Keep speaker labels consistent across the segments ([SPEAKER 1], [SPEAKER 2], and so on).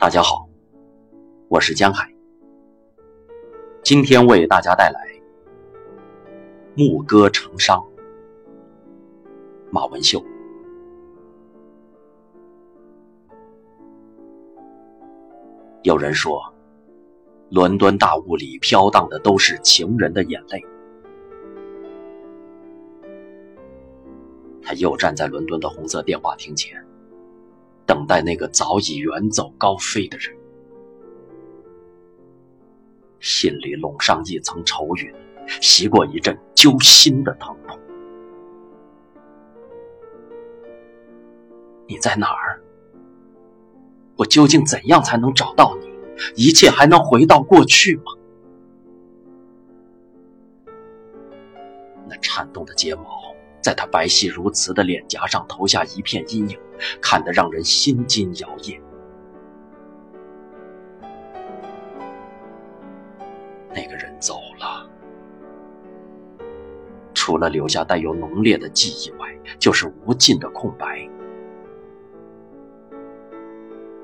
[SPEAKER 1] 大家好，我是江海，今天为大家带来《牧歌成殇》。马文秀。有人说，伦敦大雾里飘荡的都是情人的眼泪。他又站在伦敦的红色电话亭前。等待那个早已远走高飞的人，心里笼上一层愁云，袭过一阵揪心的疼痛。你在哪儿？我究竟怎样才能找到你？一切还能回到过去吗？那颤动的睫毛。在他白皙如瓷的脸颊上投下一片阴影，看得让人心惊摇曳。那个人走了，除了留下带有浓烈的记忆外，就是无尽的空白。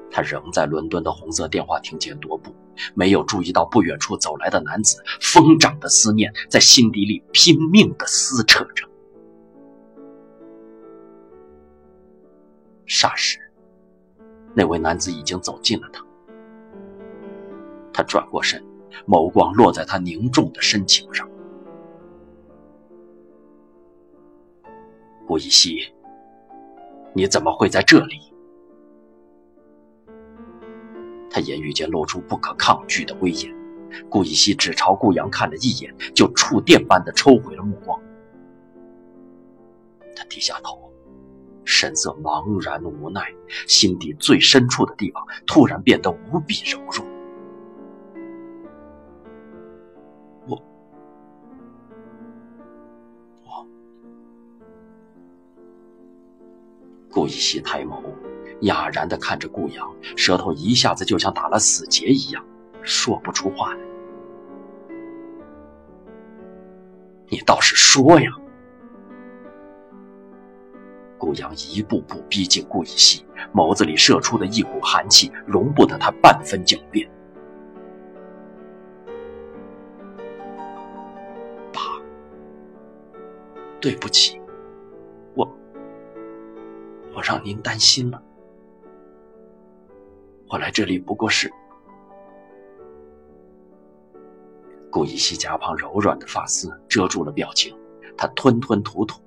[SPEAKER 1] 他仍在伦敦的红色电话亭前踱步，没有注意到不远处走来的男子。疯长的思念在心底里拼命地撕扯着。霎时，那位男子已经走近了他。他转过身，眸光落在他凝重的深情上。顾以西，你怎么会在这里？他言语间露出不可抗拒的威严。顾以西只朝顾阳看了一眼，就触电般的抽回了目光。他低下头。神色茫然无奈，心底最深处的地方突然变得无比柔弱。我，我，顾以西抬眸，哑然的看着顾阳，舌头一下子就像打了死结一样，说不出话来。你倒是说呀！杨一步步逼近顾以西，眸子里射出的一股寒气，容不得他半分狡辩。爸，对不起，我，我让您担心了。我来这里不过是……顾以西颊旁柔软的发丝遮住了表情，他吞吞吐吐。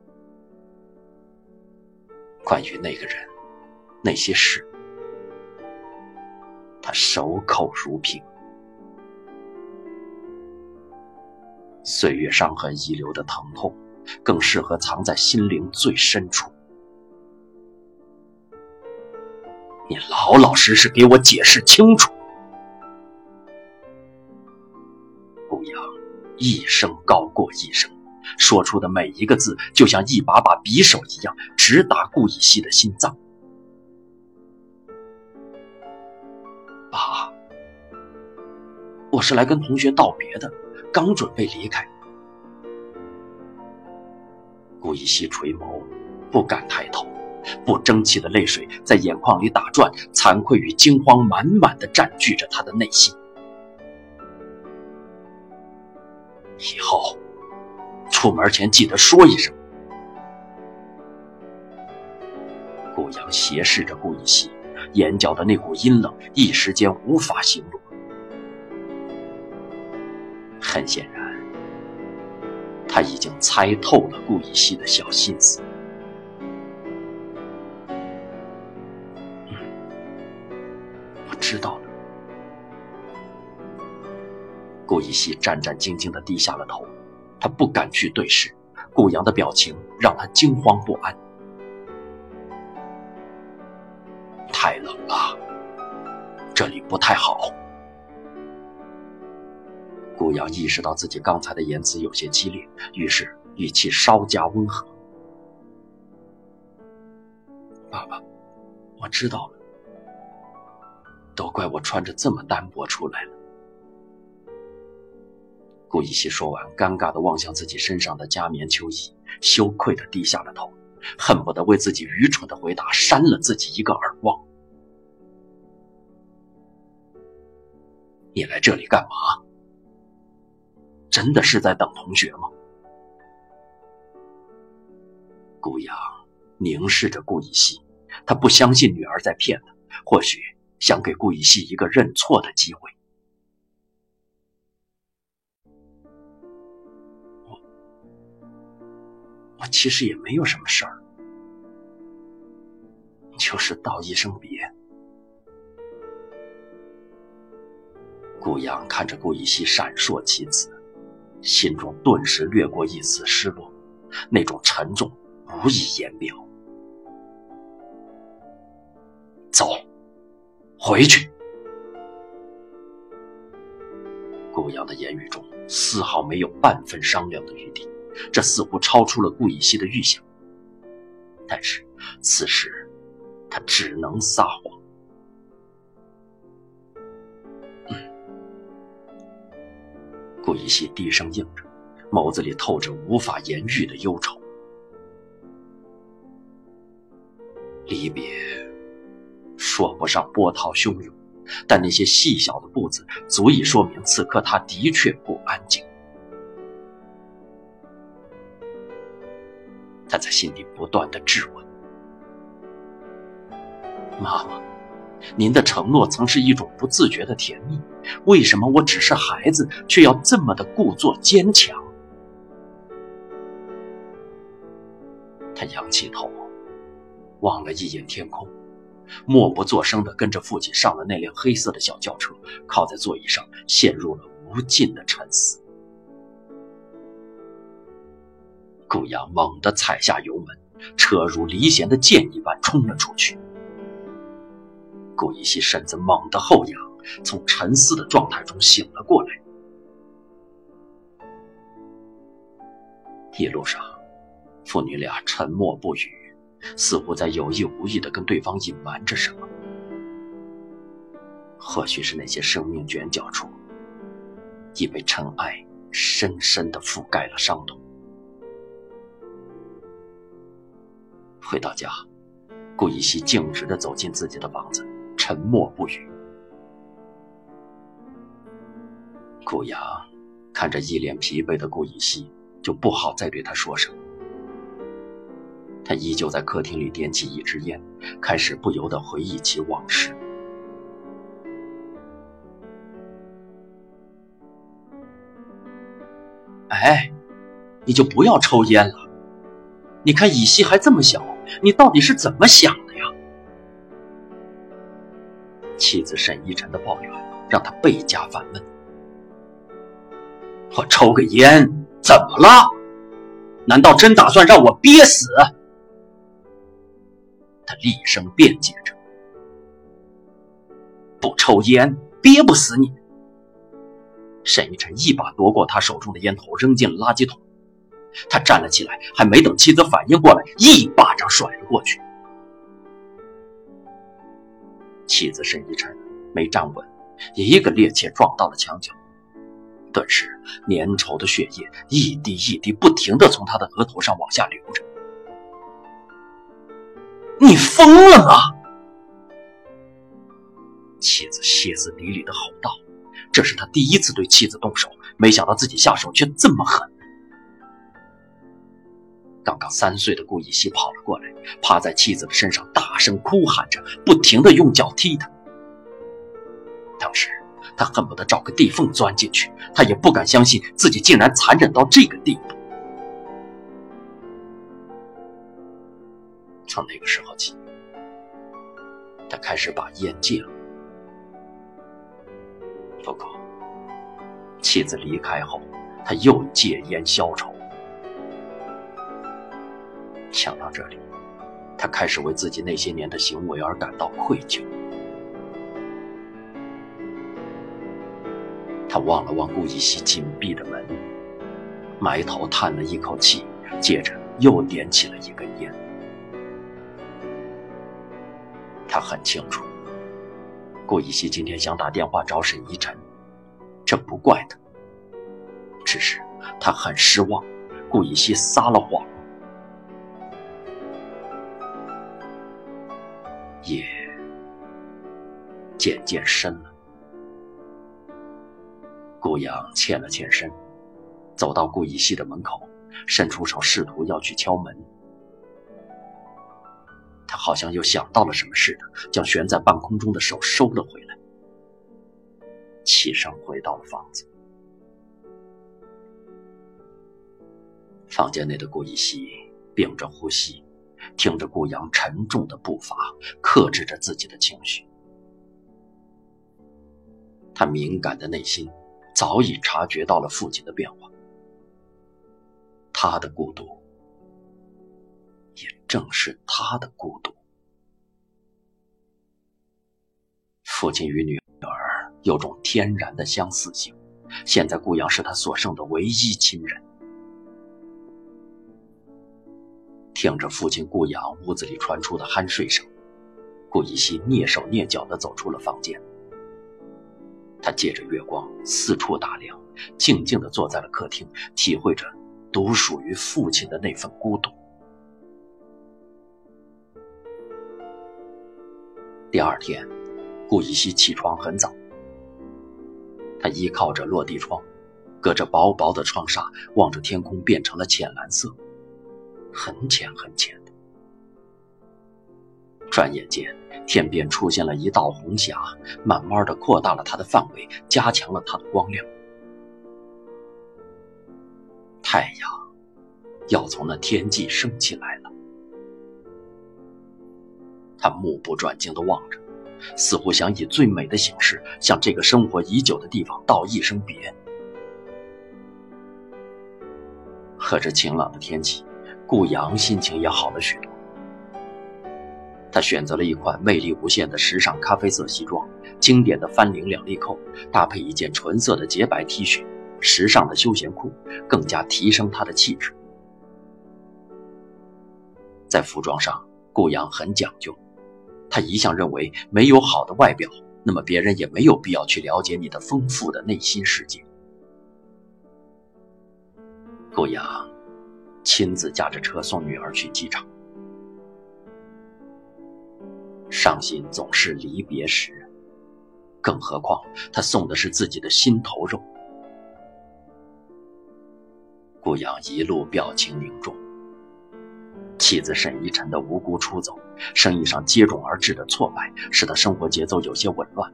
[SPEAKER 1] 关于那个人，那些事，他守口如瓶。岁月伤痕遗留的疼痛，更适合藏在心灵最深处。你老老实实给我解释清楚。顾阳一生高过一生。说出的每一个字，就像一把把匕首一样，直打顾以西的心脏。爸，我是来跟同学道别的，刚准备离开。顾以西垂眸，不敢抬头，不争气的泪水在眼眶里打转，惭愧与惊慌满满的占据着他的内心。以后。出门前记得说一声。顾阳斜视着顾一西，眼角的那股阴冷一时间无法形容。很显然，他已经猜透了顾一西的小心思。嗯，我知道了。顾一西战战兢兢的低下了头。他不敢去对视，顾阳的表情让他惊慌不安。太冷了，这里不太好。顾阳意识到自己刚才的言辞有些激烈，于是语气稍加温和：“爸爸，我知道了，都怪我穿着这么单薄出来了。”顾一西说完，尴尬地望向自己身上的加棉秋衣，羞愧地低下了头，恨不得为自己愚蠢的回答扇了自己一个耳光。你来这里干嘛？真的是在等同学吗？顾阳凝视着顾一西，他不相信女儿在骗他，或许想给顾一西一个认错的机会。其实也没有什么事儿，就是道一声别。顾阳看着顾以西闪烁其词，心中顿时掠过一丝失落，那种沉重。无以言表。走，回去。顾阳的言语中丝毫没有半分商量的余地，这似乎超出了顾以西的预想。但是此时，他只能撒谎。顾以西低声应着，眸子里透着无法言喻的忧愁。离别说不上波涛汹涌，但那些细小的步子足以说明此刻他的确不安静。他在心里不断的质问：“妈妈，您的承诺曾是一种不自觉的甜蜜，为什么我只是孩子，却要这么的故作坚强？”他仰起头。望了一眼天空，默不作声的跟着父亲上了那辆黑色的小轿车，靠在座椅上，陷入了无尽的沉思。顾阳猛地踩下油门，车如离弦的箭一般冲了出去。顾一西身子猛地后仰，从沉思的状态中醒了过来。一路上，父女俩沉默不语。似乎在有意无意地跟对方隐瞒着什么，或许是那些生命卷角处已被尘埃深深地覆盖了伤痛。回到家，顾一西径直地走进自己的房子，沉默不语。顾阳看着一脸疲惫的顾一西，就不好再对他说什么。他依旧在客厅里点起一支烟，开始不由得回忆起往事。哎，你就不要抽烟了。你看以西还这么小，你到底是怎么想的呀？妻子沈一晨的抱怨让他倍加烦闷。我抽个烟怎么了？难道真打算让我憋死？他厉声辩解着：“不抽烟，憋不死你。”沈一晨一把夺过他手中的烟头，扔进了垃圾桶。他站了起来，还没等妻子反应过来，一巴掌甩了过去。妻子沈玉晨没站稳，一个趔趄撞到了墙角，顿时粘稠的血液一滴一滴不停地从他的额头上往下流着。你疯了吗？妻子歇斯底里的吼道：“这是他第一次对妻子动手，没想到自己下手却这么狠。”刚刚三岁的顾以西跑了过来，趴在妻子的身上，大声哭喊着，不停的用脚踢他。当时他恨不得找个地缝钻进去，他也不敢相信自己竟然残忍到这个地步。从那个时候起，他开始把烟戒了。不过，妻子离开后，他又戒烟消愁。想到这里，他开始为自己那些年的行为而感到愧疚。他望了望顾一西紧闭的门，埋头叹了一口气，接着又点起了一根烟。他很清楚，顾以西今天想打电话找沈依晨，这不怪他，只是他很失望，顾以西撒了谎。夜渐渐深了，顾阳欠了欠身，走到顾以西的门口，伸出手试图要去敲门。他好像又想到了什么似的，将悬在半空中的手收了回来，起身回到了房子。房间内的顾以西屏着呼吸，听着顾阳沉重的步伐，克制着自己的情绪。他敏感的内心早已察觉到了父亲的变化，他的孤独，也正是他的孤独。父亲与女儿有种天然的相似性，现在顾阳是他所剩的唯一亲人。听着父亲顾阳屋子里传出的酣睡声，顾一西蹑手蹑脚地走出了房间。他借着月光四处打量，静静地坐在了客厅，体会着独属于父亲的那份孤独。第二天，顾以西起床很早，他依靠着落地窗，隔着薄薄的窗纱，望着天空变成了浅蓝色，很浅很浅的。转眼间。天边出现了一道红霞，慢慢的扩大了它的范围，加强了它的光亮。太阳要从那天际升起来了。他目不转睛的望着，似乎想以最美的形式向这个生活已久的地方道一声别。和这晴朗的天气，顾阳心情也好了许多。他选择了一款魅力无限的时尚咖啡色西装，经典的翻领两粒扣，搭配一件纯色的洁白 T 恤，时尚的休闲裤，更加提升他的气质。在服装上，顾阳很讲究，他一向认为，没有好的外表，那么别人也没有必要去了解你的丰富的内心世界。顾阳亲自驾着车送女儿去机场。伤心总是离别时，更何况他送的是自己的心头肉。顾阳一路表情凝重，妻子沈一晨的无辜出走，生意上接踵而至的挫败，使他生活节奏有些紊乱。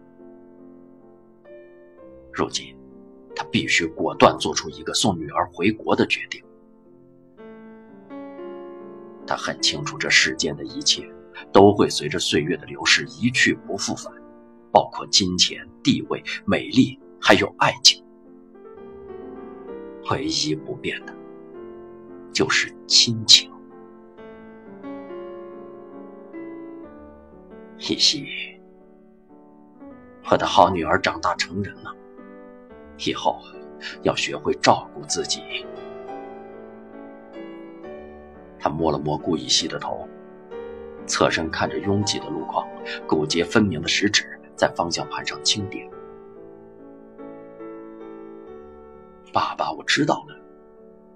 [SPEAKER 1] 如今，他必须果断做出一个送女儿回国的决定。他很清楚这世间的一切。都会随着岁月的流逝一去不复返，包括金钱、地位、美丽，还有爱情。唯一不变的，就是亲情。依稀，我的好女儿长大成人了，以后要学会照顾自己。他摸了摸顾依稀的头。侧身看着拥挤的路况，骨节分明的食指在方向盘上轻点。爸爸，我知道了，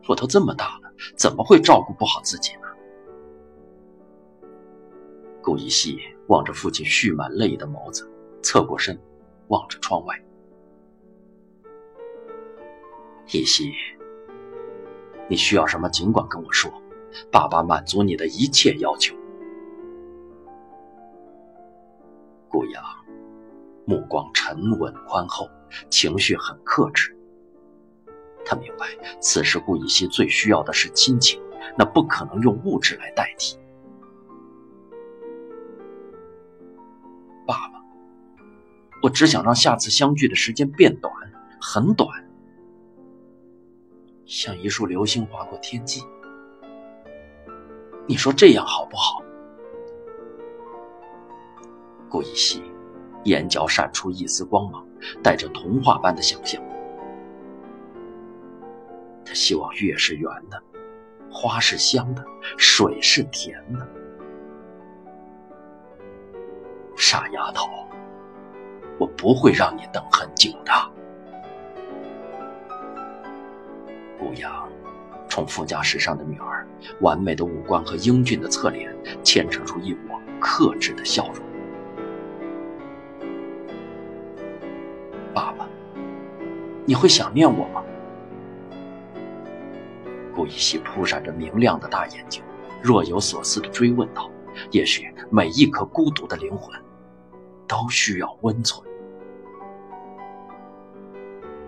[SPEAKER 1] 我都这么大了，怎么会照顾不好自己呢？顾一西望着父亲蓄满泪的眸子，侧过身，望着窗外。一西，你需要什么尽管跟我说，爸爸满足你的一切要求。顾阳目光沉稳宽厚，情绪很克制。他明白，此时顾以西最需要的是亲情，那不可能用物质来代替。爸爸，我只想让下次相聚的时间变短，很短，像一束流星划过天际。你说这样好不好？顾以西，眼角闪出一丝光芒，带着童话般的想象。他希望月是圆的，花是香的，水是甜的。傻丫头，我不会让你等很久的。顾阳从副驾驶上的女儿完美的五官和英俊的侧脸，牵扯出一抹克制的笑容。爸爸你会想念我吗？顾一熙扑闪着明亮的大眼睛，若有所思地追问道：“也许每一颗孤独的灵魂，都需要温存。”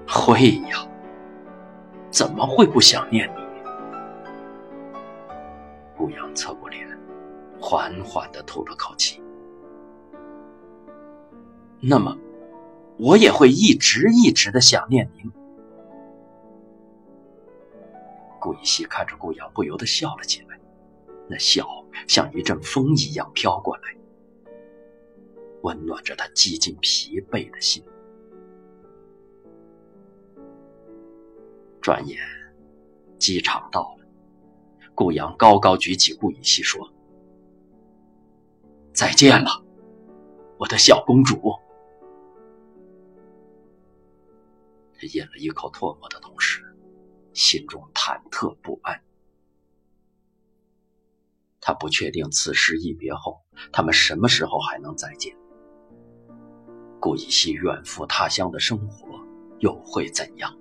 [SPEAKER 1] 会呀，怎么会不想念你？顾阳侧过脸，缓缓地吐了口气。那么。我也会一直一直的想念您。顾一熙看着顾阳，不由得笑了起来，那笑像一阵风一样飘过来，温暖着他几近疲惫的心。转眼，机场到了，顾阳高高举起顾一熙说：“再见了，我的小公主。”他咽了一口唾沫的同时，心中忐忑不安。他不确定此时一别后，他们什么时候还能再见。顾一熙远赴他乡的生活又会怎样？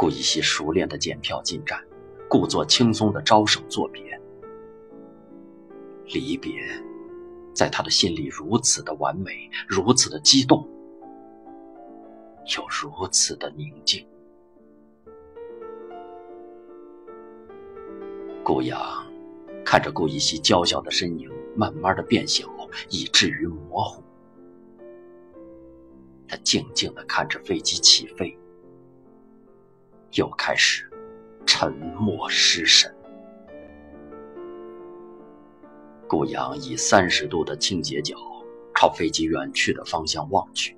[SPEAKER 1] 顾一熙熟练的检票进站，故作轻松的招手作别。离别，在他的心里如此的完美，如此的激动。又如此的宁静。顾阳看着顾一熙娇小的身影慢慢的变小，以至于模糊。他静静的看着飞机起飞，又开始沉默失神。顾阳以三十度的倾斜角朝飞机远去的方向望去。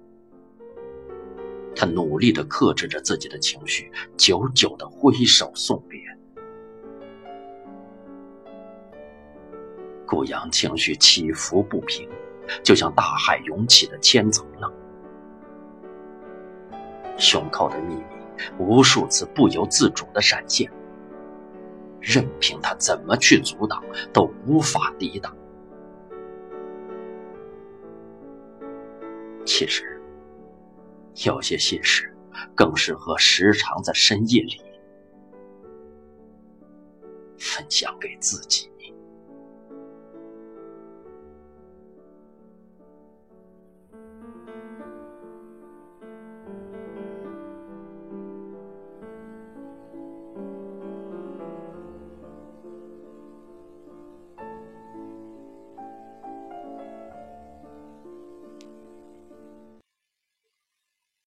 [SPEAKER 1] 他努力的克制着自己的情绪，久久的挥手送别。顾阳情绪起伏不平，就像大海涌起的千层浪，胸口的秘密无数次不由自主的闪现，任凭他怎么去阻挡，都无法抵挡。其实。有些心事，更适合时常在深夜里分享给自己。